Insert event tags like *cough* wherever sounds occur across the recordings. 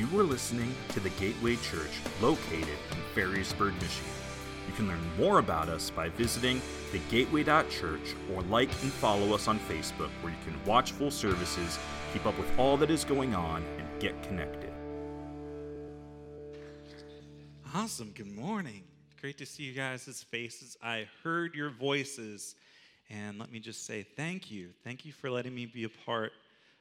You are listening to the Gateway Church located in Ferrysburg, Michigan. You can learn more about us by visiting thegateway.church or like and follow us on Facebook where you can watch full services, keep up with all that is going on, and get connected. Awesome. Good morning. Great to see you guys' faces. I heard your voices. And let me just say thank you. Thank you for letting me be a part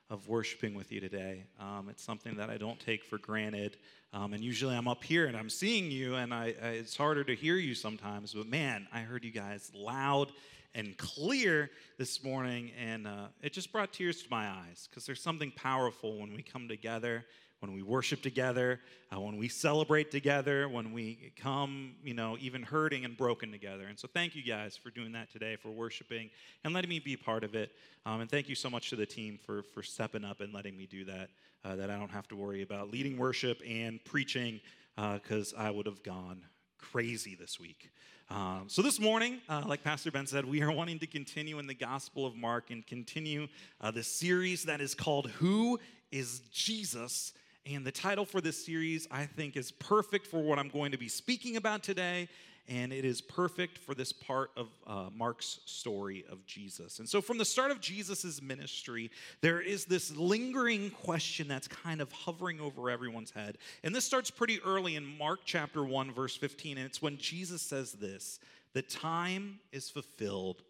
of worshiping with you today. Um, it's something that I don't take for granted. Um, and usually I'm up here and I'm seeing you, and I, I, it's harder to hear you sometimes. But man, I heard you guys loud and clear this morning, and uh, it just brought tears to my eyes because there's something powerful when we come together when we worship together, uh, when we celebrate together, when we come, you know, even hurting and broken together. And so, thank you guys for doing that today, for worshiping and letting me be part of it. Um, and thank you so much to the team for for stepping up and letting me do that. Uh, that I don't have to worry about leading worship and preaching because uh, I would have gone crazy this week. Um, so, this morning, uh, like Pastor Ben said, we are wanting to continue in the Gospel of Mark and continue uh, the series that is called Who is Jesus? And the title for this series, I think, is perfect for what I'm going to be speaking about today. And it is perfect for this part of uh, Mark's story of Jesus. And so, from the start of Jesus' ministry, there is this lingering question that's kind of hovering over everyone's head. And this starts pretty early in Mark chapter 1, verse 15. And it's when Jesus says this The time is fulfilled,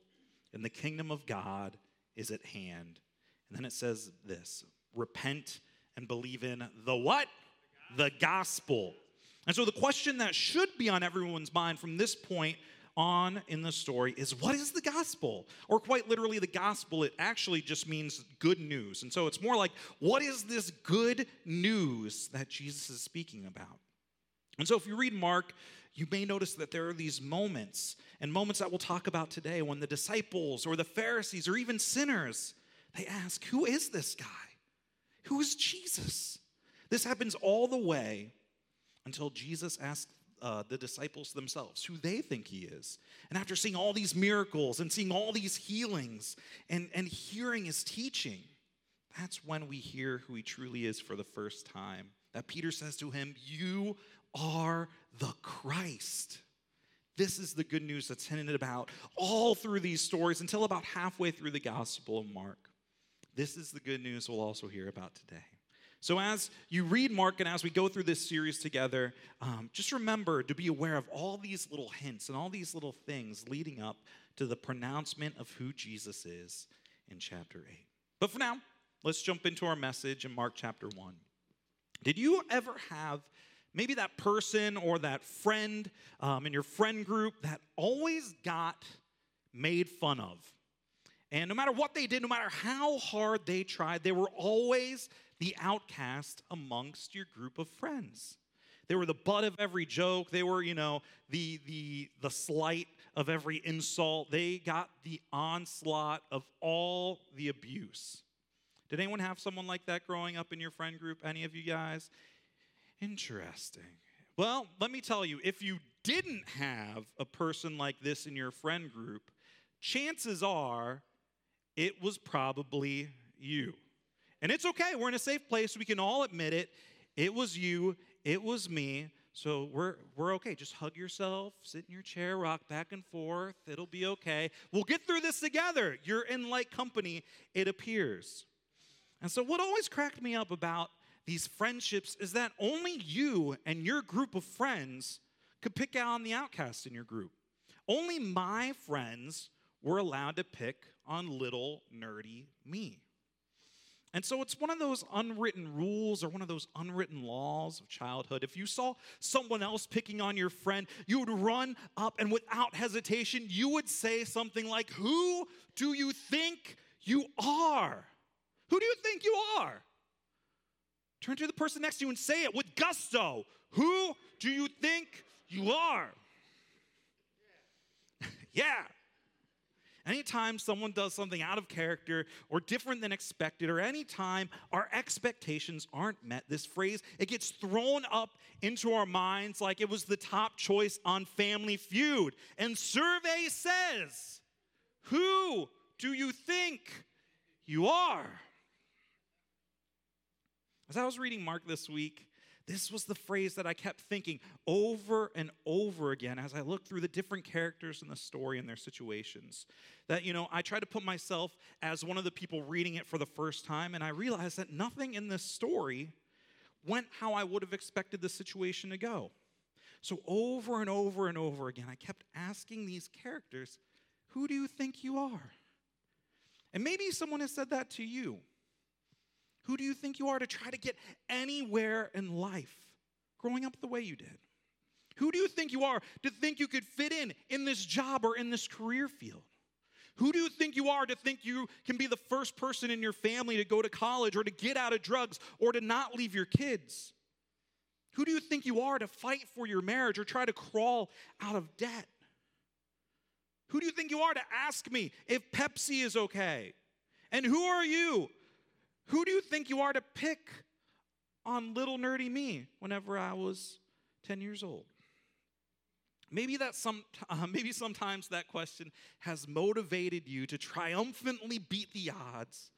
and the kingdom of God is at hand. And then it says this Repent and believe in the what? The gospel. And so the question that should be on everyone's mind from this point on in the story is what is the gospel? Or quite literally, the gospel, it actually just means good news. And so it's more like, what is this good news that Jesus is speaking about? And so if you read Mark, you may notice that there are these moments, and moments that we'll talk about today, when the disciples or the Pharisees or even sinners, they ask, Who is this guy? Who is Jesus? This happens all the way until Jesus asks uh, the disciples themselves who they think he is. And after seeing all these miracles and seeing all these healings and, and hearing his teaching, that's when we hear who he truly is for the first time. That Peter says to him, You are the Christ. This is the good news that's hinted about all through these stories until about halfway through the Gospel of Mark. This is the good news we'll also hear about today. So, as you read Mark and as we go through this series together, um, just remember to be aware of all these little hints and all these little things leading up to the pronouncement of who Jesus is in chapter 8. But for now, let's jump into our message in Mark chapter 1. Did you ever have maybe that person or that friend um, in your friend group that always got made fun of? And no matter what they did, no matter how hard they tried, they were always the outcast amongst your group of friends. They were the butt of every joke. They were, you know, the the the slight of every insult. They got the onslaught of all the abuse. Did anyone have someone like that growing up in your friend group? Any of you guys? Interesting. Well, let me tell you, if you didn't have a person like this in your friend group, chances are it was probably you. And it's okay, we're in a safe place, we can all admit it. It was you, it was me. So we're, we're okay. Just hug yourself, sit in your chair, rock back and forth. It'll be okay. We'll get through this together. You're in like company, it appears. And so, what always cracked me up about these friendships is that only you and your group of friends could pick out on the outcast in your group. Only my friends were allowed to pick on little nerdy me. And so it's one of those unwritten rules or one of those unwritten laws of childhood. If you saw someone else picking on your friend, you would run up and without hesitation, you would say something like, Who do you think you are? Who do you think you are? Turn to the person next to you and say it with gusto. Who do you think you are? *laughs* yeah. Anytime someone does something out of character or different than expected, or anytime our expectations aren't met, this phrase, it gets thrown up into our minds like it was the top choice on Family Feud. And survey says, Who do you think you are? As I was reading Mark this week, This was the phrase that I kept thinking over and over again as I looked through the different characters in the story and their situations. That, you know, I tried to put myself as one of the people reading it for the first time, and I realized that nothing in this story went how I would have expected the situation to go. So, over and over and over again, I kept asking these characters, Who do you think you are? And maybe someone has said that to you. Who do you think you are to try to get anywhere in life growing up the way you did? Who do you think you are to think you could fit in in this job or in this career field? Who do you think you are to think you can be the first person in your family to go to college or to get out of drugs or to not leave your kids? Who do you think you are to fight for your marriage or try to crawl out of debt? Who do you think you are to ask me if Pepsi is okay? And who are you who do you think you are to pick on little nerdy me whenever I was 10 years old? Maybe that some *laughs* uh, maybe sometimes that question has motivated you to triumphantly beat the odds.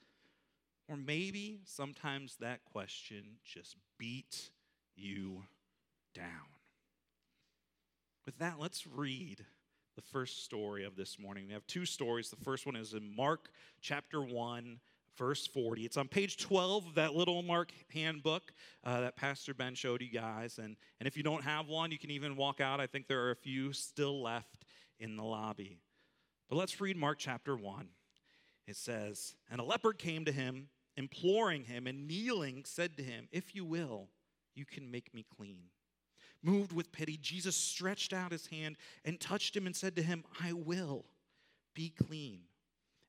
Or maybe sometimes that question just beat you down. With that, let's read the first story of this morning. We have two stories. The first one is in Mark chapter 1, verse 40. It's on page 12 of that little Mark handbook uh, that Pastor Ben showed you guys. And, and if you don't have one, you can even walk out. I think there are a few still left in the lobby. But let's read Mark chapter 1. It says, And a leper came to him, imploring him, and kneeling said to him, If you will, you can make me clean. Moved with pity, Jesus stretched out his hand and touched him and said to him, I will be clean.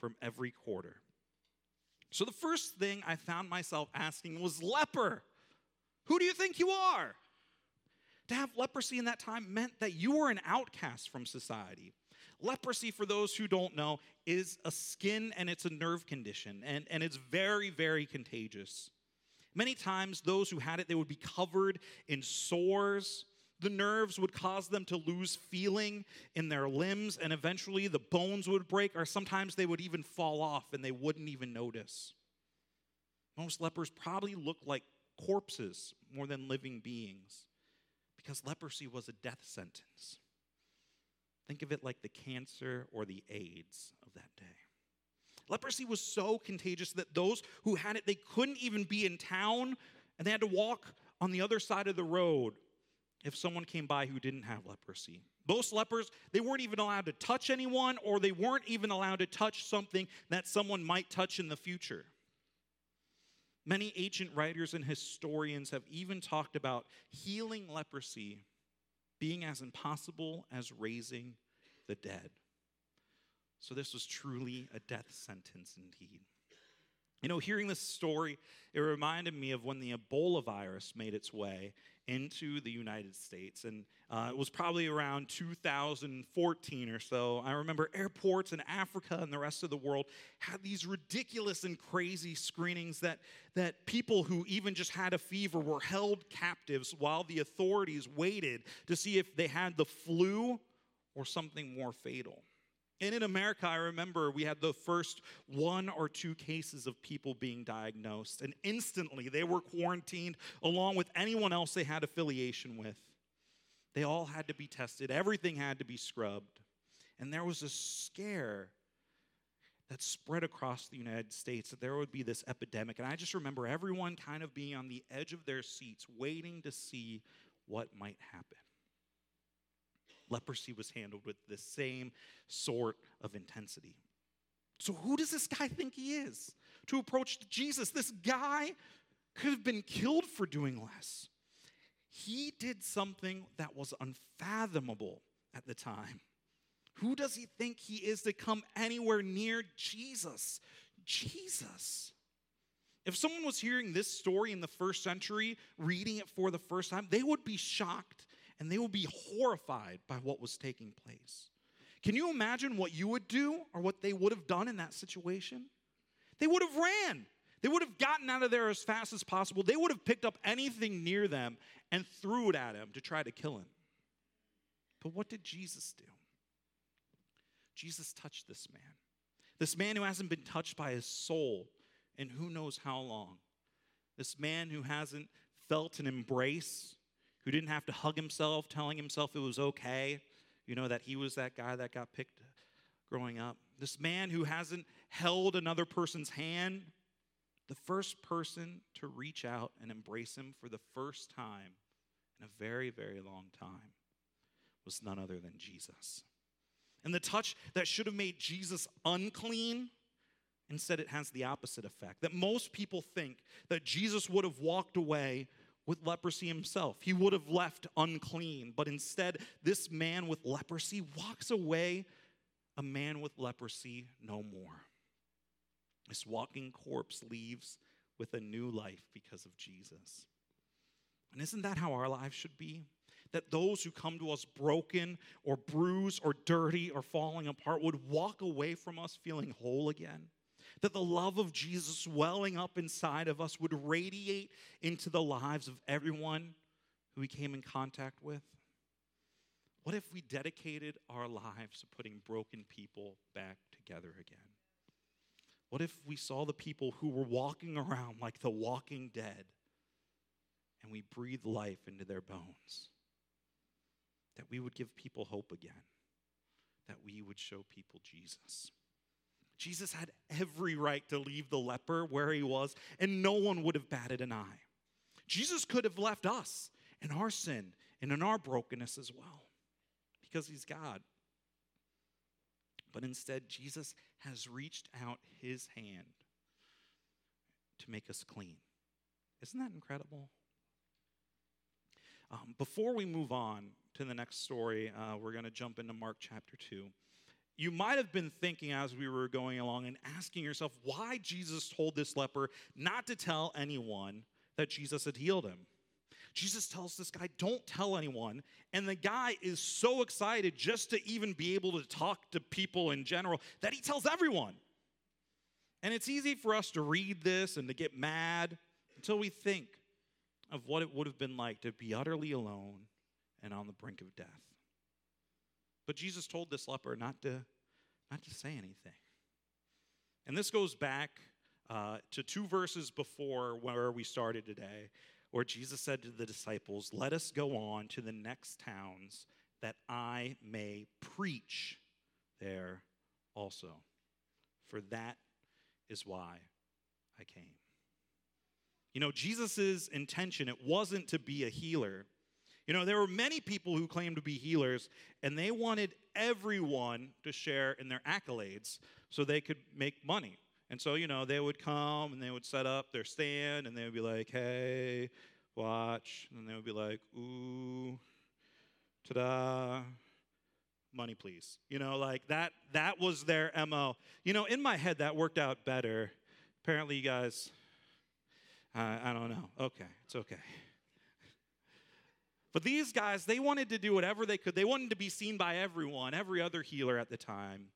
from every quarter. So the first thing I found myself asking was leper. Who do you think you are? To have leprosy in that time meant that you were an outcast from society. Leprosy, for those who don't know, is a skin and it's a nerve condition, and, and it's very, very contagious. Many times, those who had it, they would be covered in sores the nerves would cause them to lose feeling in their limbs, and eventually the bones would break, or sometimes they would even fall off and they wouldn't even notice. Most lepers probably looked like corpses more than living beings because leprosy was a death sentence. Think of it like the cancer or the AIDS of that day. Leprosy was so contagious that those who had it, they couldn't even be in town and they had to walk on the other side of the road if someone came by who didn't have leprosy. Most lepers, they weren't even allowed to touch anyone, or they weren't even allowed to touch something that someone might touch in the future. Many ancient writers and historians have even talked about healing leprosy being as impossible as raising the dead. So, this was truly a death sentence indeed. You know, hearing this story, it reminded me of when the Ebola virus made its way into the United States. And uh, it was probably around 2014 or so. I remember airports in Africa and the rest of the world had these ridiculous and crazy screenings that, that people who even just had a fever were held captives while the authorities waited to see if they had the flu or something more fatal. And in America, I remember we had the first one or two cases of people being diagnosed, and instantly they were quarantined along with anyone else they had affiliation with. They all had to be tested, everything had to be scrubbed. And there was a scare that spread across the United States that there would be this epidemic. And I just remember everyone kind of being on the edge of their seats, waiting to see what might happen leprosy was handled with the same sort of intensity. So, who does this guy think he is to approach Jesus? This guy could have been killed for doing less. He did something that was unfathomable at the time. Who does he think he is to come anywhere near Jesus? Jesus. If someone was hearing this story in the first century, reading it for the first time, they would be shocked and they would be horrified by what was taking place. Can you imagine what you would do or what they would have done in that situation? They would have ran. They would have gotten out of there as fast as possible. They would have picked up anything near them and threw it at him to try to kill him. But what did Jesus do? Jesus touched this man. This man who hasn't been touched by his soul in who knows how long. This man who hasn't felt an embrace, who didn't have to hug himself, telling himself it was okay, you know, that he was that guy that got picked growing up. This man who hasn't held another person's hand, the first person to reach out and embrace him for the first time in a very, very long time was none other than Jesus. And the touch that should have made Jesus unclean, instead it has the opposite effect. That most people think that Jesus would have walked away with leprosy himself. He would have left unclean, but instead, this man with leprosy walks away a man with leprosy no more. This walking corpse leaves with a new life because of Jesus. And isn't that how our lives should be? That those who come to us broken or bruised or dirty or falling apart would walk away from us feeling whole again. That the love of Jesus welling up inside of us would radiate into the lives of everyone who we came in contact with. What if we dedicated our lives to putting broken people back together again? What if we saw the people who were walking around like the walking dead and we breathed life into their bones? That we would give people hope again, that we would show people Jesus. Jesus had every right to leave the leper where he was, and no one would have batted an eye. Jesus could have left us in our sin and in our brokenness as well because he's God. But instead, Jesus has reached out his hand to make us clean. Isn't that incredible? Um, before we move on to the next story, uh, we're going to jump into Mark chapter 2. You might have been thinking as we were going along and asking yourself why Jesus told this leper not to tell anyone that Jesus had healed him. Jesus tells this guy, Don't tell anyone. And the guy is so excited just to even be able to talk to people in general that he tells everyone. And it's easy for us to read this and to get mad until we think of what it would have been like to be utterly alone and on the brink of death. But Jesus told this leper not to, not to say anything. And this goes back uh, to two verses before where we started today, where Jesus said to the disciples, Let us go on to the next towns that I may preach there also. For that is why I came. You know, Jesus' intention, it wasn't to be a healer. You know, there were many people who claimed to be healers, and they wanted everyone to share in their accolades so they could make money. And so, you know, they would come and they would set up their stand and they would be like, hey, watch. And they would be like, ooh, ta da, money please. You know, like that, that was their MO. You know, in my head, that worked out better. Apparently, you guys, uh, I don't know. Okay, it's okay. But these guys, they wanted to do whatever they could. They wanted to be seen by everyone, every other healer at the time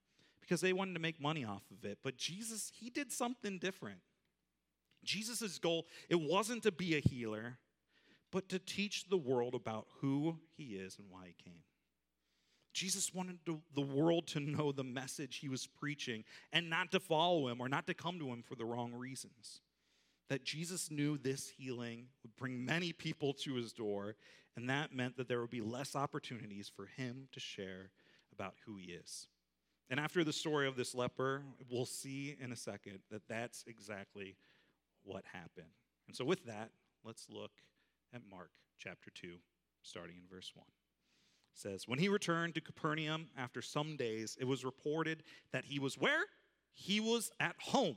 because they wanted to make money off of it. But Jesus, he did something different. Jesus' goal, it wasn't to be a healer, but to teach the world about who he is and why he came. Jesus wanted to, the world to know the message he was preaching and not to follow him or not to come to him for the wrong reasons. That Jesus knew this healing would bring many people to his door, and that meant that there would be less opportunities for him to share about who he is. And after the story of this leper, we'll see in a second that that's exactly what happened. And so, with that, let's look at Mark chapter 2, starting in verse 1. It says, When he returned to Capernaum after some days, it was reported that he was where? He was at home.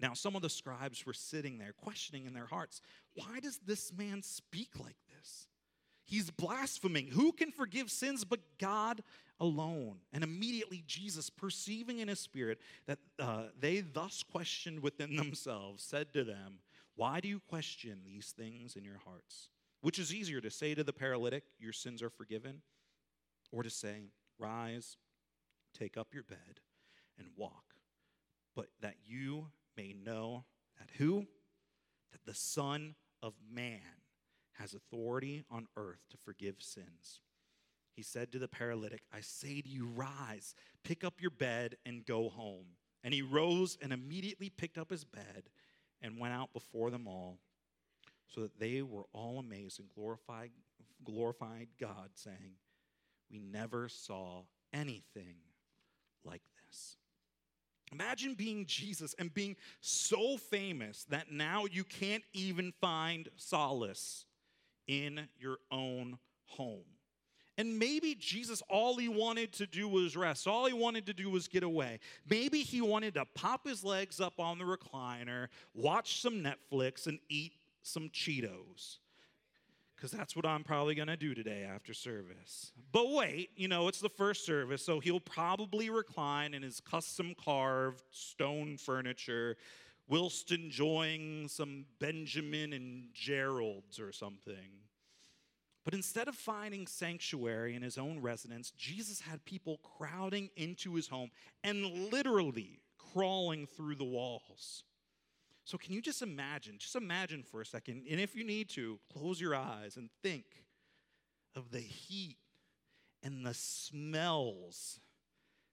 Now, some of the scribes were sitting there, questioning in their hearts, Why does this man speak like this? He's blaspheming. Who can forgive sins but God alone? And immediately Jesus, perceiving in his spirit that uh, they thus questioned within themselves, said to them, Why do you question these things in your hearts? Which is easier to say to the paralytic, Your sins are forgiven, or to say, Rise, take up your bed, and walk? But that you may know that who? That the Son of Man has authority on earth to forgive sins. He said to the paralytic, I say to you, rise, pick up your bed, and go home. And he rose and immediately picked up his bed and went out before them all, so that they were all amazed and glorified, glorified God, saying, We never saw anything like this. Imagine being Jesus and being so famous that now you can't even find solace in your own home. And maybe Jesus, all he wanted to do was rest. All he wanted to do was get away. Maybe he wanted to pop his legs up on the recliner, watch some Netflix, and eat some Cheetos. Because that's what I'm probably going to do today after service. But wait, you know, it's the first service, so he'll probably recline in his custom carved stone furniture whilst enjoying some Benjamin and Gerald's or something. But instead of finding sanctuary in his own residence, Jesus had people crowding into his home and literally crawling through the walls. So, can you just imagine? Just imagine for a second, and if you need to, close your eyes and think of the heat and the smells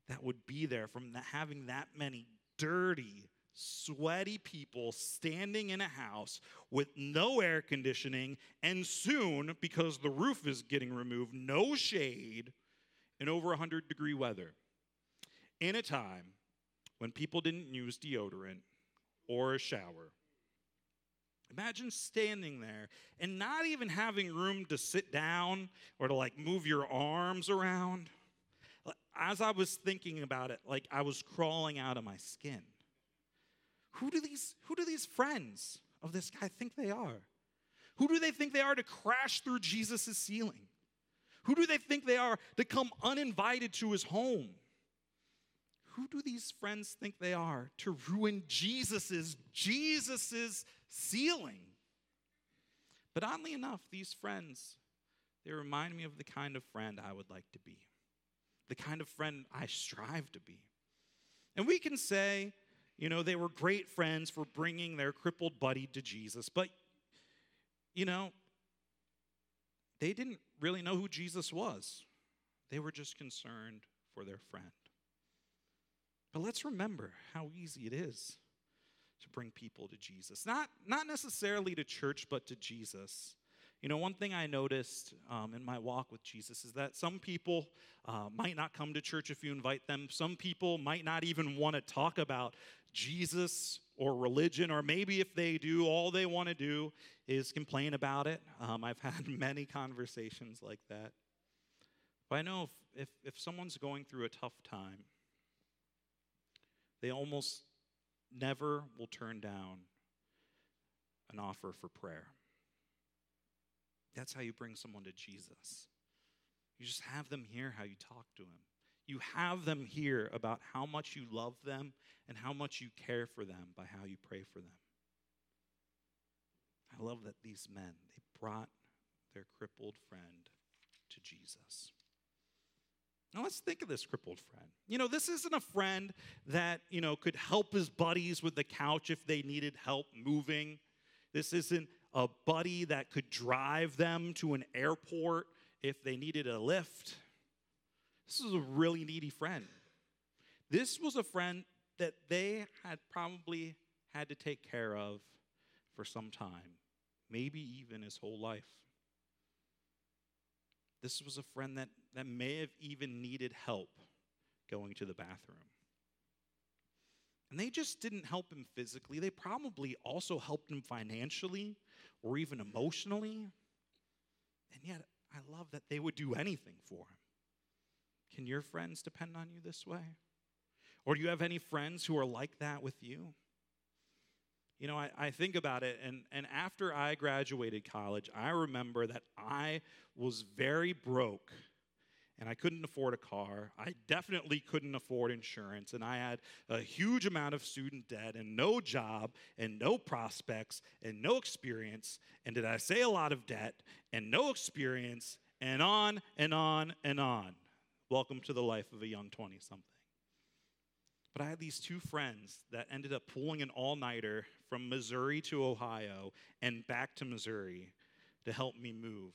that would be there from having that many dirty, sweaty people standing in a house with no air conditioning, and soon, because the roof is getting removed, no shade in over 100 degree weather. In a time when people didn't use deodorant or a shower. Imagine standing there and not even having room to sit down or to like move your arms around. As I was thinking about it, like I was crawling out of my skin. Who do these, who do these friends of this guy think they are? Who do they think they are to crash through Jesus' ceiling? Who do they think they are to come uninvited to his home? Who do these friends think they are to ruin Jesus's Jesus's ceiling? But oddly enough, these friends, they remind me of the kind of friend I would like to be. The kind of friend I strive to be. And we can say, you know, they were great friends for bringing their crippled buddy to Jesus. But, you know, they didn't really know who Jesus was. They were just concerned for their friend. But let's remember how easy it is to bring people to Jesus. Not, not necessarily to church, but to Jesus. You know, one thing I noticed um, in my walk with Jesus is that some people uh, might not come to church if you invite them. Some people might not even want to talk about Jesus or religion, or maybe if they do, all they want to do is complain about it. Um, I've *laughs* had many conversations like that. But I know if, if, if someone's going through a tough time, they almost never will turn down an offer for prayer. That's how you bring someone to Jesus. You just have them hear how you talk to him. You have them hear about how much you love them and how much you care for them by how you pray for them. I love that these men, they brought their crippled friend to Jesus. Now let's think of this crippled friend. You know, this isn't a friend that, you know, could help his buddies with the couch if they needed help moving. This isn't a buddy that could drive them to an airport if they needed a lift. This is a really needy friend. This was a friend that they had probably had to take care of for some time, maybe even his whole life. This was a friend that, that may have even needed help going to the bathroom. And they just didn't help him physically, they probably also helped him financially or even emotionally. And yet, I love that they would do anything for him. Can your friends depend on you this way? Or do you have any friends who are like that with you? You know, I, I think about it, and, and after I graduated college, I remember that I was very broke and I couldn't afford a car. I definitely couldn't afford insurance, and I had a huge amount of student debt and no job and no prospects and no experience. And did I say a lot of debt and no experience and on and on and on? Welcome to the life of a young 20 something. But I had these two friends that ended up pulling an all nighter from Missouri to Ohio and back to Missouri to help me move.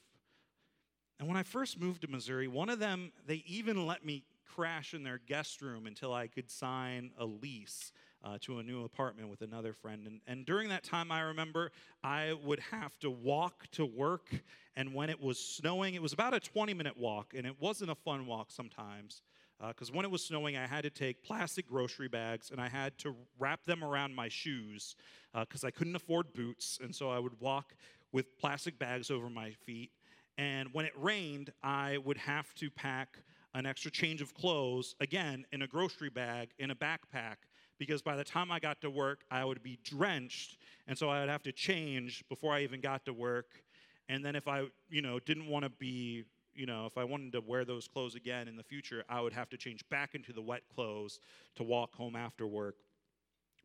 And when I first moved to Missouri, one of them, they even let me crash in their guest room until I could sign a lease uh, to a new apartment with another friend. And, and during that time, I remember I would have to walk to work. And when it was snowing, it was about a 20 minute walk, and it wasn't a fun walk sometimes. Because uh, when it was snowing, I had to take plastic grocery bags and I had to wrap them around my shoes because uh, I couldn't afford boots. And so I would walk with plastic bags over my feet. And when it rained, I would have to pack an extra change of clothes, again, in a grocery bag, in a backpack, because by the time I got to work, I would be drenched. And so I would have to change before I even got to work. And then if I, you know, didn't want to be, you know, if I wanted to wear those clothes again in the future, I would have to change back into the wet clothes to walk home after work.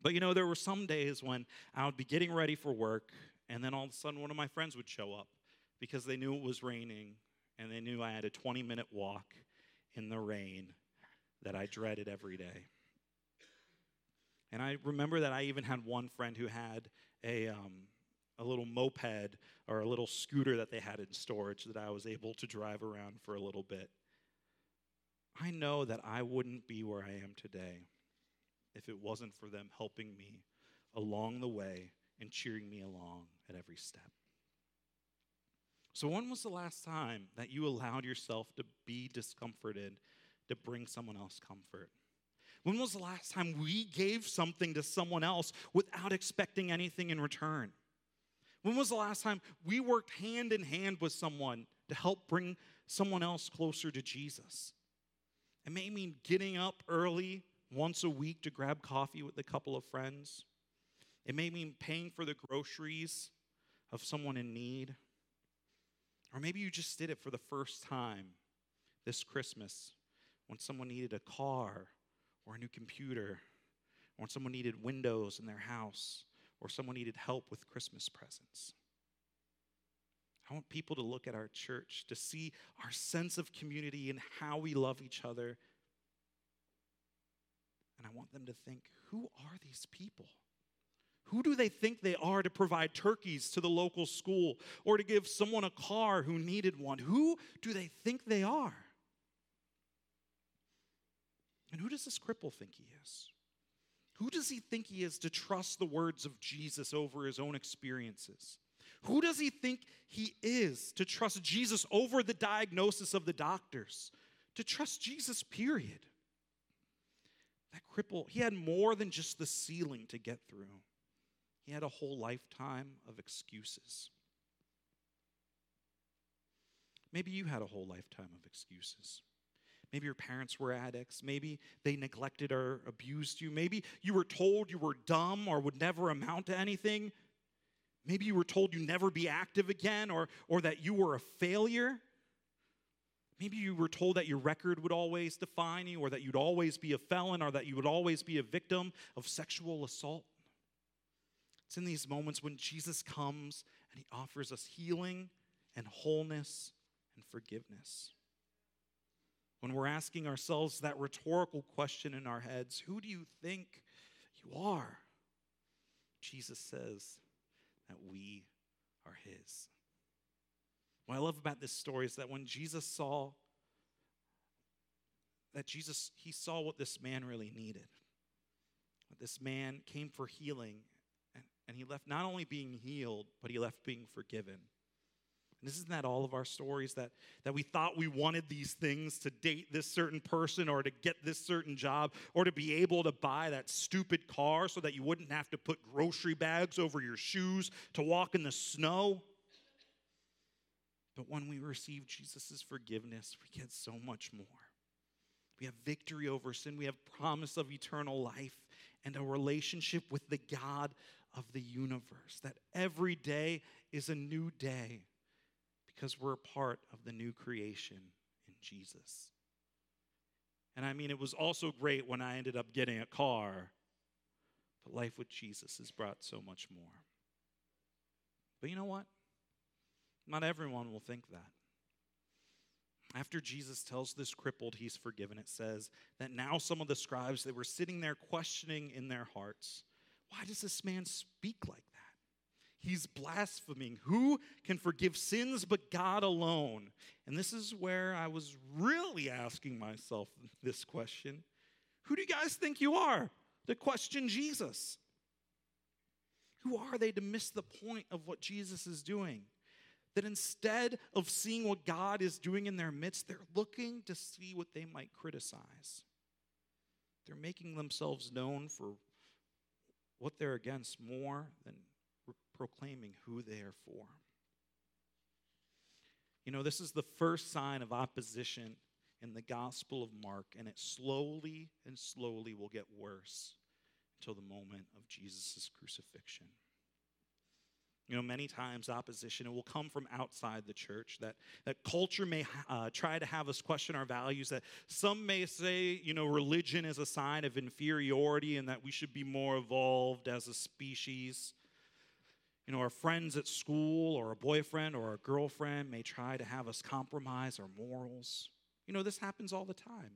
But you know, there were some days when I would be getting ready for work, and then all of a sudden one of my friends would show up because they knew it was raining and they knew I had a 20 minute walk in the rain that I dreaded every day. And I remember that I even had one friend who had a, um, a little moped or a little scooter that they had in storage that I was able to drive around for a little bit. I know that I wouldn't be where I am today if it wasn't for them helping me along the way and cheering me along at every step. So, when was the last time that you allowed yourself to be discomforted to bring someone else comfort? When was the last time we gave something to someone else without expecting anything in return? When was the last time we worked hand in hand with someone to help bring someone else closer to Jesus? It may mean getting up early once a week to grab coffee with a couple of friends. It may mean paying for the groceries of someone in need. Or maybe you just did it for the first time this Christmas when someone needed a car or a new computer, or when someone needed windows in their house, or someone needed help with Christmas presents. I want people to look at our church to see our sense of community and how we love each other. And I want them to think who are these people? Who do they think they are to provide turkeys to the local school or to give someone a car who needed one? Who do they think they are? And who does this cripple think he is? Who does he think he is to trust the words of Jesus over his own experiences? Who does he think he is to trust Jesus over the diagnosis of the doctors? To trust Jesus, period. That cripple, he had more than just the ceiling to get through. He had a whole lifetime of excuses. Maybe you had a whole lifetime of excuses. Maybe your parents were addicts. Maybe they neglected or abused you. Maybe you were told you were dumb or would never amount to anything. Maybe you were told you'd never be active again or, or that you were a failure. Maybe you were told that your record would always define you or that you'd always be a felon or that you would always be a victim of sexual assault. It's in these moments when Jesus comes and he offers us healing and wholeness and forgiveness. When we're asking ourselves that rhetorical question in our heads, who do you think you are? Jesus says that we are his. What I love about this story is that when Jesus saw that Jesus he saw what this man really needed. This man came for healing and he left not only being healed, but he left being forgiven. And isn't that all of our stories that, that we thought we wanted these things to date this certain person or to get this certain job or to be able to buy that stupid car so that you wouldn't have to put grocery bags over your shoes to walk in the snow? But when we receive Jesus' forgiveness, we get so much more. We have victory over sin, we have promise of eternal life, and a relationship with the God of the universe. That every day is a new day because we're a part of the new creation in Jesus. And I mean, it was also great when I ended up getting a car, but life with Jesus has brought so much more. But you know what? Not everyone will think that. After Jesus tells this crippled he's forgiven, it says that now some of the scribes, they were sitting there questioning in their hearts, why does this man speak like that? He's blaspheming. Who can forgive sins but God alone? And this is where I was really asking myself this question Who do you guys think you are to question Jesus? Who are they to miss the point of what Jesus is doing? That instead of seeing what God is doing in their midst, they're looking to see what they might criticize. They're making themselves known for what they're against more than proclaiming who they are for. You know, this is the first sign of opposition in the Gospel of Mark, and it slowly and slowly will get worse until the moment of Jesus' crucifixion. You know, many times opposition, it will come from outside the church, that, that culture may uh, try to have us question our values, that some may say, you know, religion is a sign of inferiority and that we should be more evolved as a species. You know, our friends at school or a boyfriend or a girlfriend may try to have us compromise our morals. You know, this happens all the time.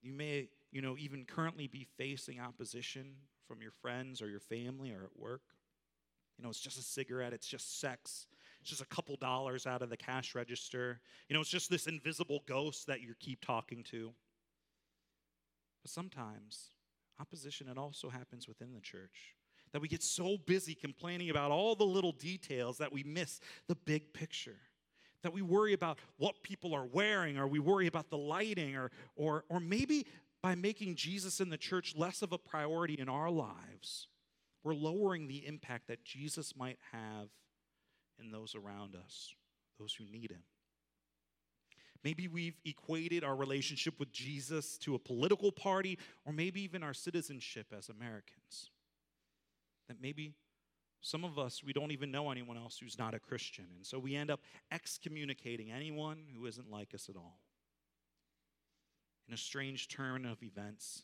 You may, you know, even currently be facing opposition from your friends or your family or at work. You know, it's just a cigarette, it's just sex, it's just a couple dollars out of the cash register. You know, it's just this invisible ghost that you keep talking to. But sometimes opposition, it also happens within the church. That we get so busy complaining about all the little details that we miss the big picture. That we worry about what people are wearing, or we worry about the lighting, or, or, or maybe by making Jesus in the church less of a priority in our lives, we're lowering the impact that Jesus might have in those around us, those who need him. Maybe we've equated our relationship with Jesus to a political party, or maybe even our citizenship as Americans. That maybe some of us, we don't even know anyone else who's not a Christian. And so we end up excommunicating anyone who isn't like us at all. In a strange turn of events,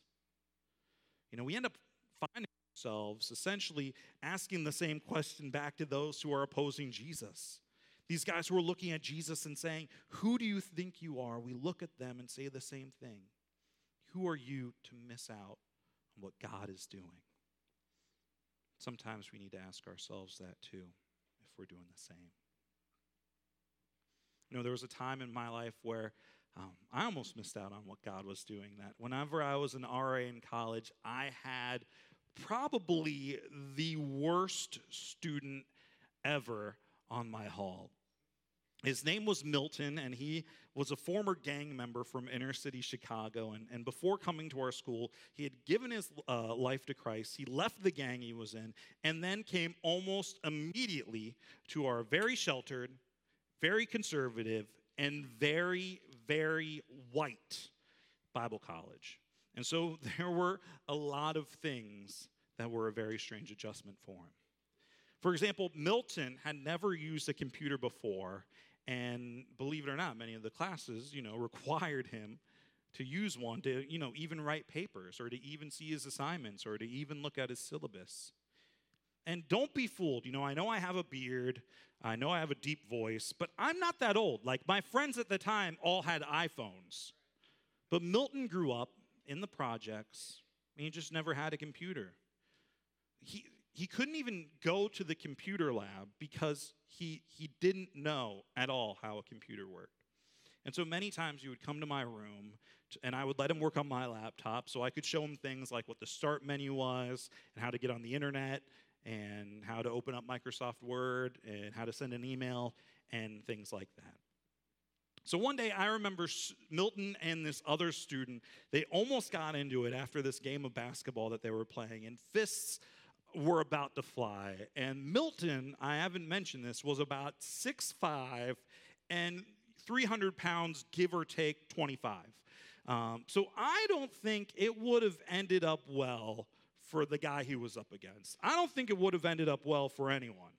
you know, we end up finding ourselves essentially asking the same question back to those who are opposing Jesus. These guys who are looking at Jesus and saying, Who do you think you are? We look at them and say the same thing. Who are you to miss out on what God is doing? Sometimes we need to ask ourselves that too, if we're doing the same. You know, there was a time in my life where um, I almost missed out on what God was doing. That whenever I was an RA in college, I had probably the worst student ever on my hall. His name was Milton, and he was a former gang member from inner city Chicago. And, and before coming to our school, he had given his uh, life to Christ. He left the gang he was in, and then came almost immediately to our very sheltered, very conservative, and very, very white Bible college. And so *laughs* there were a lot of things that were a very strange adjustment for him. For example, Milton had never used a computer before, and believe it or not, many of the classes, you know, *laughs* required him to use one to, you know, even write papers or to even see his assignments or to even look at his syllabus. And don't be fooled. You know, I know I have a beard, I know I have a deep voice, but I'm not that old. Like my friends at the time all had iPhones. But Milton grew up in the projects. He just never had a computer. He, he couldn't even go to the computer lab because he, he didn't know at all how a computer worked. And so many times he would come to my room and I would let him work on my laptop so I could show him things like what the start menu was and how to get on the internet and how to open up Microsoft Word and how to send an email and things like that. So one day I remember Milton and this other student, they almost got into it after this game of basketball that they were playing, and fists were about to fly. And Milton, I haven't mentioned this, was about six five and 300 pounds, give or take 25. Um, so I don't think it would have ended up well for the guy he was up against. I don't think it would have ended up well for anyone.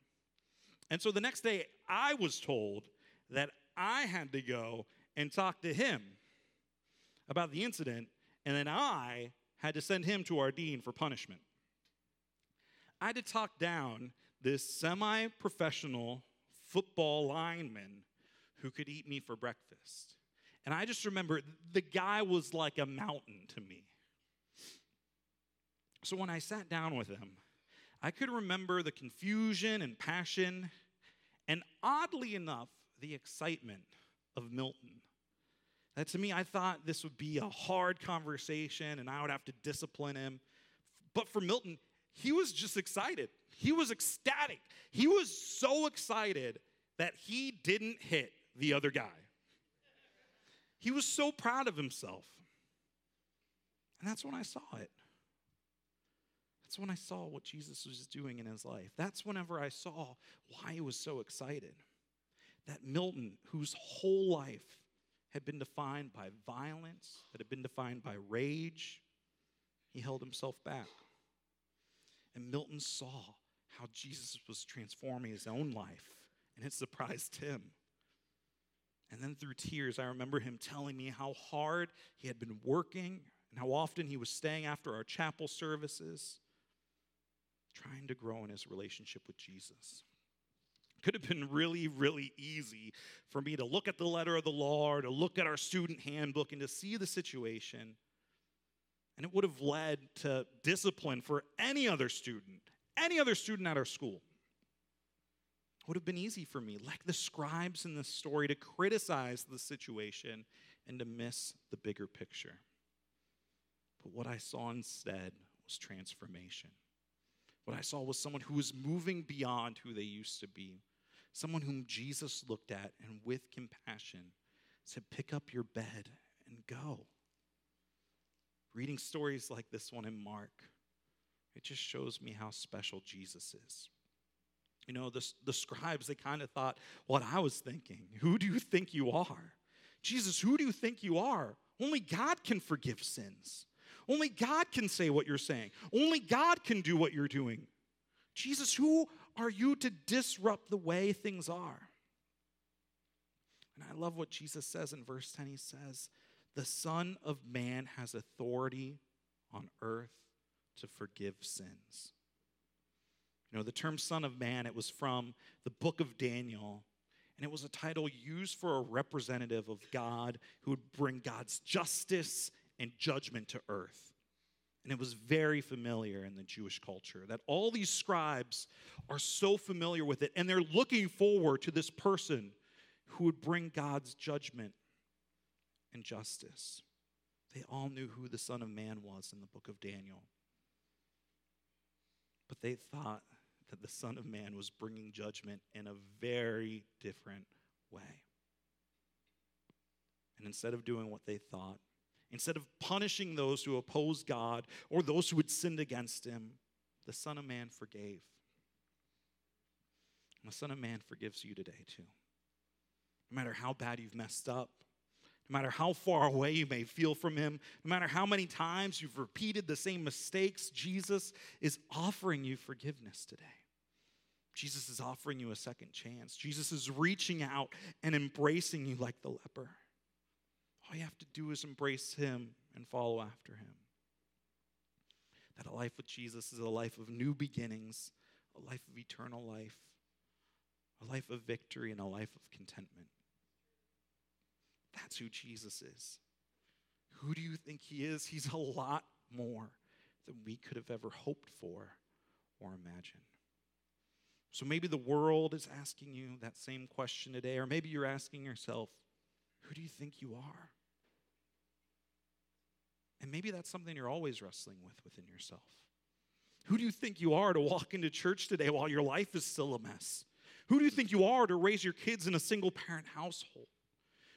And so the next day, I was told that I had to go and talk to him about the incident, and then I had to send him to our dean for punishment. I had to talk down this semi professional football lineman who could eat me for breakfast. And I just remember the guy was like a mountain to me. So when I sat down with him, I could remember the confusion and passion, and oddly enough, the excitement of Milton. That to me, I thought this would be a hard conversation and I would have to discipline him. But for Milton, he was just excited. He was ecstatic. He was so excited that he didn't hit the other guy. He was so proud of himself. And that's when I saw it. That's when I saw what Jesus was doing in his life. That's whenever I saw why he was so excited. That Milton, whose whole life had been defined by violence, that had been defined by rage, he held himself back. And Milton saw how Jesus was transforming his own life, and it surprised him. And then through tears, I remember him telling me how hard he had been working and how often he was staying after our chapel services, trying to grow in his relationship with Jesus. It could have been really, really easy for me to look at the letter of the law or to look at our student handbook and to see the situation. And it would have led to discipline for any other student, any other student at our school It would have been easy for me, like the scribes in this story, to criticize the situation and to miss the bigger picture. But what I saw instead was transformation. What I saw was someone who was moving beyond who they used to be, someone whom Jesus looked at and with compassion said, Pick up your bed and go. Reading stories like this one in Mark, it just shows me how special Jesus is. You know, the, the scribes, they kind of thought what I was thinking. Who do you think you are? Jesus, who do you think you are? Only God can forgive sins. Only God can say what you're saying. Only God can do what you're doing. Jesus, who are you to disrupt the way things are? And I love what Jesus says in verse 10. He says, The Son of Man has authority on earth to forgive sins. You know, the term Son of Man, it was from the book of Daniel, and it was a title used for a representative of God who would bring God's justice and judgment to earth. And it was very familiar in the Jewish culture that all these scribes are so familiar with it, and they're looking forward to this person who would bring God's judgment and justice. They all knew who the Son of Man was in the book of Daniel. But they thought that the Son of Man was bringing judgment in a very different way. And instead of doing what they thought, instead of punishing those who opposed God or those who had sinned against him, the Son of Man forgave. And the Son of Man forgives you today, too. No matter how bad you've messed up, no matter how far away you may feel from Him, no matter how many times you've repeated the same mistakes, Jesus is offering you forgiveness today. Jesus is offering you a second chance. Jesus is reaching out and embracing you like the leper. All you have to do is embrace Him and follow after Him. That a life with Jesus is a life of new beginnings, a life of eternal life, a life of victory, and a life of contentment. That's who Jesus is. Who do you think he is? He's a lot more than we could have ever hoped for or imagined. So maybe the world is asking you that same question today, or maybe you're asking yourself, who do you think you are? And maybe that's something you're always wrestling with within yourself. Who do you think you are to walk into church today while your life is still a mess? Who do you think you are to raise your kids in a single parent household?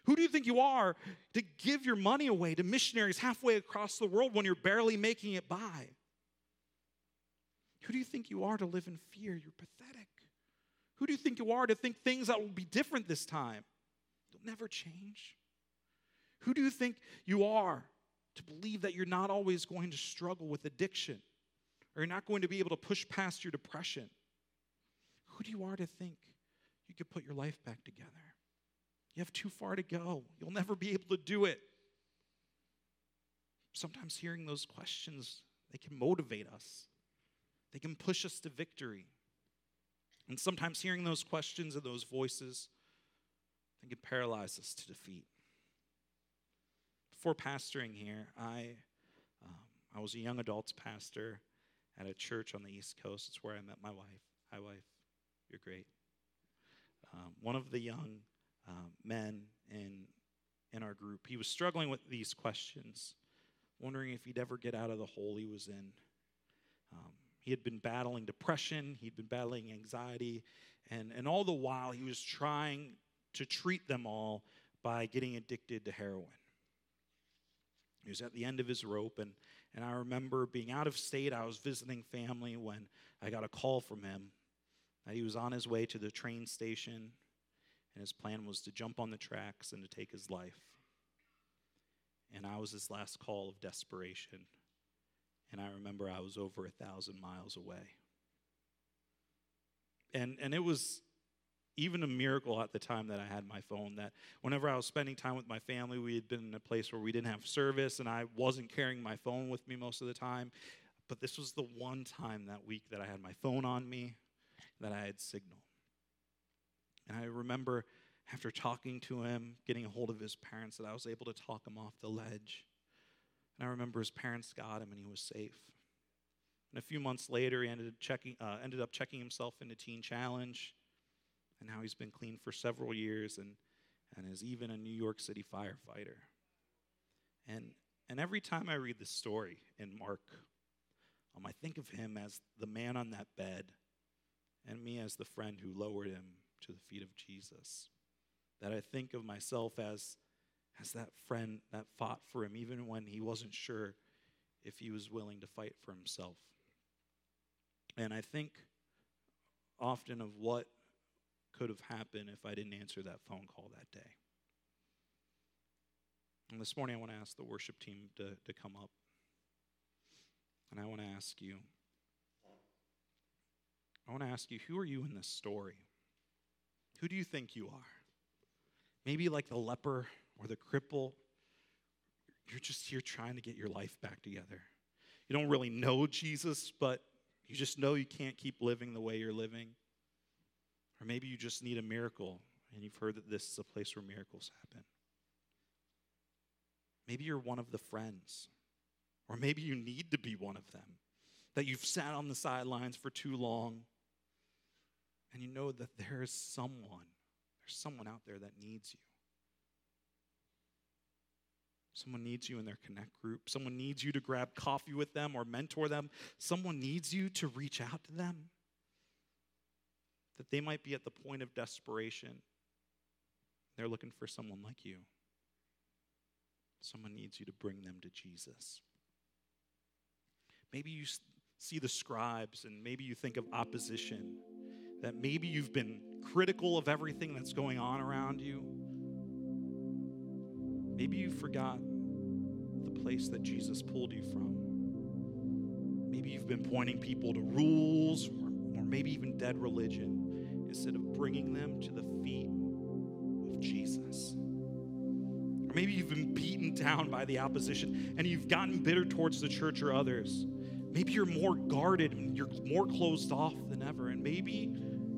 Who do you think you are to give your money away to missionaries halfway across the world when you're barely making it by? Who do you think you are to live in fear? You're pathetic. Who do you think you are to think things that will be different this time? They'll never change. Who do you think you are to believe that you're not always going to struggle with addiction or you're not going to be able to push past your depression? Who do you are to think you could put your life back together? You have too far to go. You'll never be able to do it. Sometimes hearing those questions, they can motivate us. They can push us to victory. And sometimes hearing those questions and those voices, they can paralyze us to defeat. Before pastoring here, I, um, I was a young adults pastor at a church on the East Coast. It's where I met my wife. Hi, wife. You're great. Um, one of the young um, men in, in our group, he was struggling with these questions, wondering if he'd ever get out of the hole he was in. Um, he had been battling depression, he'd been battling anxiety, and, and all the while he was trying to treat them all by getting addicted to heroin. He was at the end of his rope, and, and I remember being out of state. I was visiting family when I got a call from him that he was on his way to the train station, and his plan was to jump on the tracks and to take his life. And I was his last call of desperation. And I remember I was over a thousand miles away. And, and it was even a miracle at the time that I had my phone that whenever I was spending time with my family, we had been in a place where we didn't have service and I wasn't carrying my phone with me most of the time. But this was the one time that week that I had my phone on me, that I had signal. And I remember after talking to him, getting a hold of his parents, that I was able to talk him off the ledge. And I remember his parents got him and he was safe. And a few months later, he ended, checking, uh, ended up checking himself into Teen Challenge and now he's been clean for several years and, and is even a New York City firefighter. And, and every time I read this story in Mark, um, I think of him as the man on that bed and me as the friend who lowered him to the feet of Jesus. That I think of myself as, as that friend that fought for him even when he wasn't sure if he was willing to fight for himself. And I think often of what could have happened if I didn't answer that phone call that day. And this morning, I want to ask the worship team to, to come up. And I want to ask you I want to ask you, who are you in this story? Who do you think you are? Maybe like the leper or the cripple. You're just here trying to get your life back together. You don't really know Jesus, but you just know you can't keep living the way you're living. Or maybe you just need a miracle and you've heard that this is a place where miracles happen. Maybe you're one of the friends, or maybe you need to be one of them, that you've sat on the sidelines for too long and you know that there is someone, there's someone out there that needs you. Someone needs you in their connect group. Someone needs you to grab coffee with them or mentor them. Someone needs you to reach out to them that they might be at the point of desperation. They're looking for someone like you. Someone needs you to bring them to Jesus. Maybe you see the scribes and maybe you think of opposition, that maybe you've been critical of everything that's going on around you. Maybe you forgot the place that Jesus pulled you from. Maybe you've been pointing people to rules or, maybe even dead religion instead of bringing them to the feet of Jesus. Or maybe you've been beaten down by the opposition and you've gotten bitter towards the church or others. Maybe you're more guarded and you're more closed off than ever. And maybe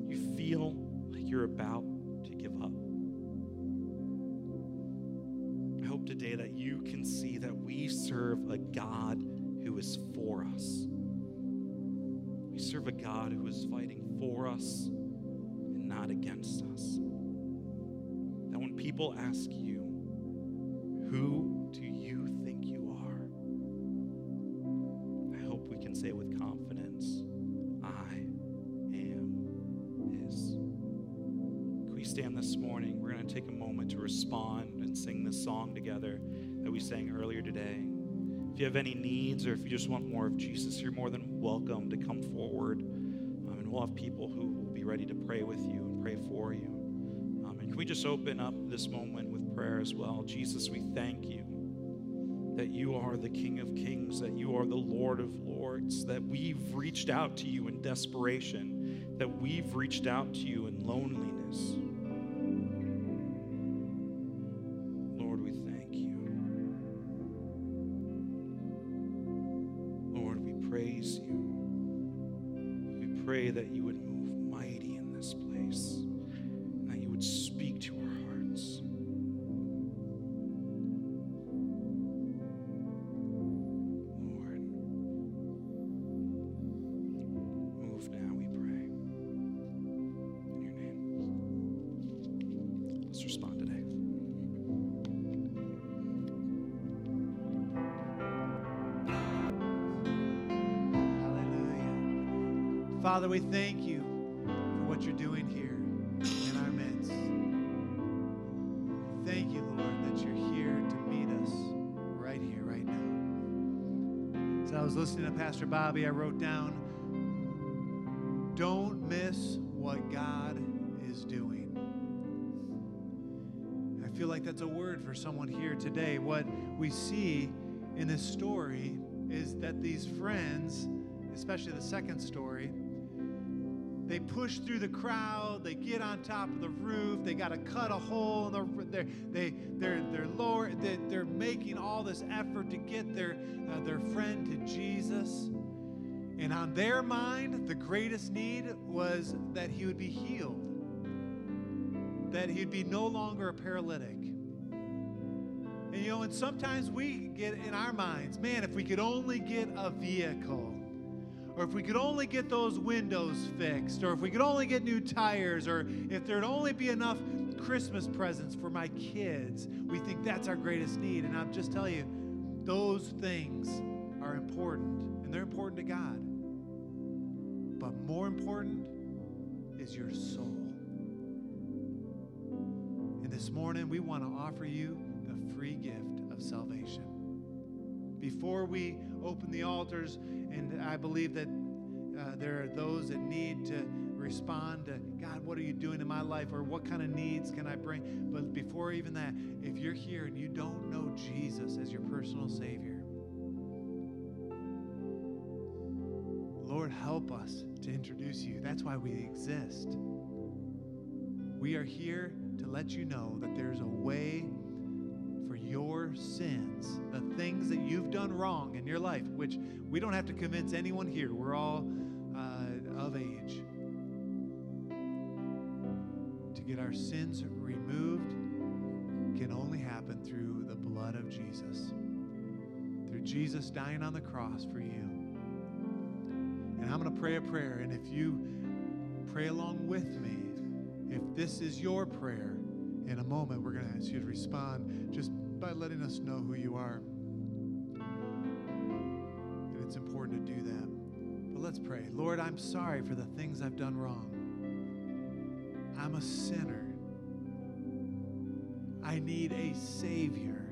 you feel like you're about to give up. I hope today that you can see that we serve a God who is for us. We serve a God who is fighting for us not against us. That when people ask you, Who do you think you are? I hope we can say with confidence, I am His. Can we stand this morning? We're going to take a moment to respond and sing this song together that we sang earlier today. If you have any needs or if you just want more of Jesus, you're more than welcome to come forward. Um, and we'll have people who will be ready to pray with you pray for you. Um, and can we just open up this moment with prayer as well? Jesus, we thank you that you are the King of Kings, that you are the Lord of Lords, that we've reached out to you in desperation, that we've reached out to you in loneliness. Father, we thank you for what you're doing here in our midst. Thank you, Lord, that you're here to meet us right here, right now. As I was listening to Pastor Bobby, I wrote down, don't miss what God is doing. I feel like that's a word for someone here today. What we see in this story is that these friends, especially the second story, they push through the crowd. They get on top of the roof. They got to cut a hole in the. They're they they're they're lower. They, they're making all this effort to get their uh, their friend to Jesus. And on their mind, the greatest need was that he would be healed. That he'd be no longer a paralytic. And you know, and sometimes we get in our minds, man, if we could only get a vehicle, or if we could only get those windows fixed, or if we could only get new tires, or if there'd only be enough Christmas presents for my kids, we think that's our greatest need. And I'll just tell you, those things are important, and they're important to God. But more important is your soul. And this morning, we want to offer you the free gift of salvation. Before we open the altars, and I believe that uh, there are those that need to respond to God, what are you doing in my life? Or what kind of needs can I bring? But before even that, if you're here and you don't know Jesus as your personal Savior, Lord, help us to introduce you. That's why we exist. We are here to let you know that there's a way your sins, the things that you've done wrong in your life, which we don't have to convince anyone here. We're all uh, of age. To get our sins removed can only happen through the blood of Jesus, through Jesus dying on the cross for you. And I'm going to pray a prayer, and if you pray along with me, if this is your prayer, in a moment we're going to ask you to respond just by letting us know who you are. And it's important to do that. But let's pray. Lord, I'm sorry for the things I've done wrong. I'm a sinner. I need a Savior.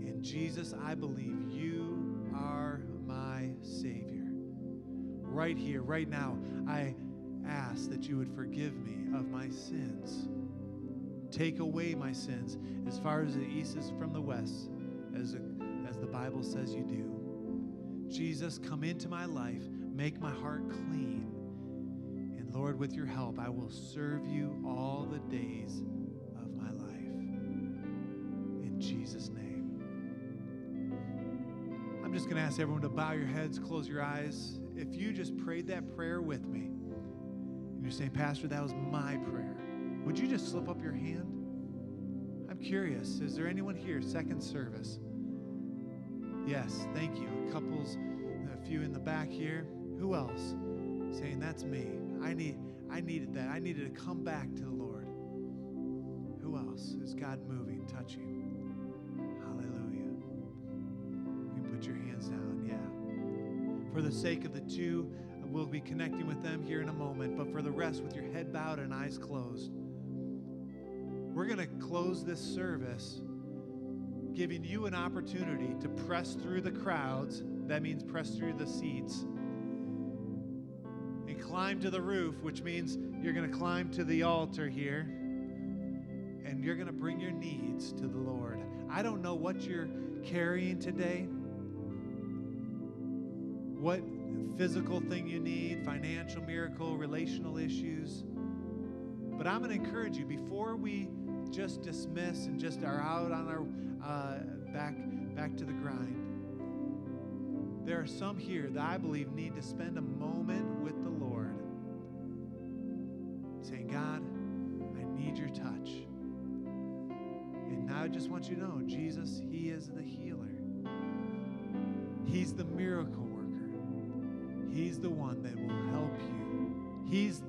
And Jesus, I believe you are my Savior. Right here, right now, I ask that you would forgive me of my sins. Take away my sins as far as the east is from the west, as, as the Bible says you do. Jesus, come into my life, make my heart clean. And Lord, with your help, I will serve you all the days of my life. In Jesus' name. I'm just going to ask everyone to bow your heads, close your eyes. If you just prayed that prayer with me, and you say, Pastor, that was my prayer, would you just slip up your hand? I'm curious. Is there anyone here, second service? Yes, thank you. Couples, a few in the back here. Who else? Saying, That's me. I need I needed that. I needed to come back to the Lord. Who else? Is God moving, touching? Hallelujah. You can put your hands down. Yeah. For the sake of the two, we'll be connecting with them here in a moment. But for the rest, with your head bowed and eyes closed, we're going to close this service giving you an opportunity to press through the crowds. That means press through the seats and climb to the roof, which means you're going to climb to the altar here and you're going to bring your needs to the Lord. I don't know what you're carrying today, what physical thing you need, financial miracle, relational issues. But I'm going to encourage you before we just dismiss and just are out on our uh, back back to the grind. There are some here that I believe need to spend a moment with the Lord, saying, "God, I need your touch." And now I just want you to know, Jesus, He is the healer. He's the miracle worker. He's the one that will help you. He's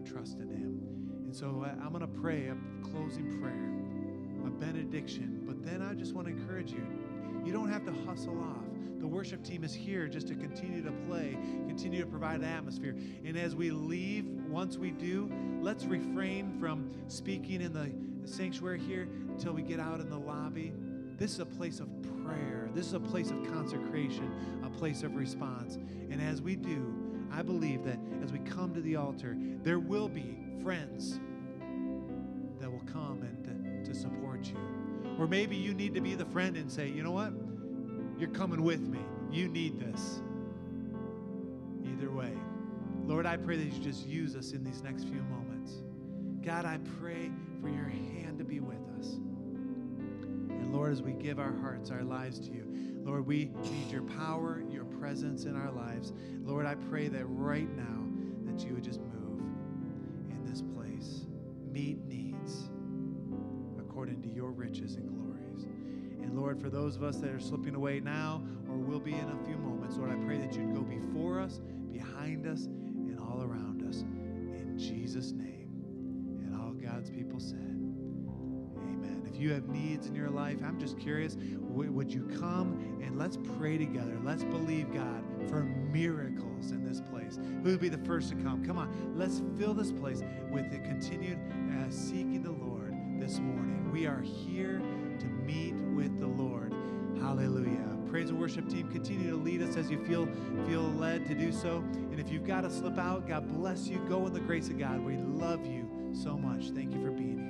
our trust in Him. And so I- I'm going to pray a closing prayer, a benediction. But then I just want to encourage you you don't have to hustle off. The worship team is here just to continue to play, continue to provide atmosphere. And as we leave, once we do, let's refrain from speaking in the sanctuary here until we get out in the lobby. This is a place of prayer. This is a place of consecration, a place of response. And as we do, I believe that as we come to the altar, there will be friends that will come and to, to support you. Or maybe you need to be the friend and say, you know what? You're coming with me. You need this. Either way. Lord, I pray that you just use us in these next few moments. God, I pray for your hand to be with us. And Lord, as we give our hearts, our lives to you, Lord, we need your power, your presence in our lives. Lord, I pray that right now that you would just move in this place, meet needs according to your riches and glories. And Lord, for those of us that are slipping away now or will be in a few moments, Lord, I pray that you'd go before us, behind us, and all around us. In Jesus' name. And all God's people said, you have needs in your life, I'm just curious, would you come and let's pray together? Let's believe God for miracles in this place. Who would be the first to come? Come on, let's fill this place with the continued uh, seeking the Lord this morning. We are here to meet with the Lord. Hallelujah. Praise and worship team, continue to lead us as you feel feel led to do so. And if you've got to slip out, God bless you. Go in the grace of God. We love you so much. Thank you for being here.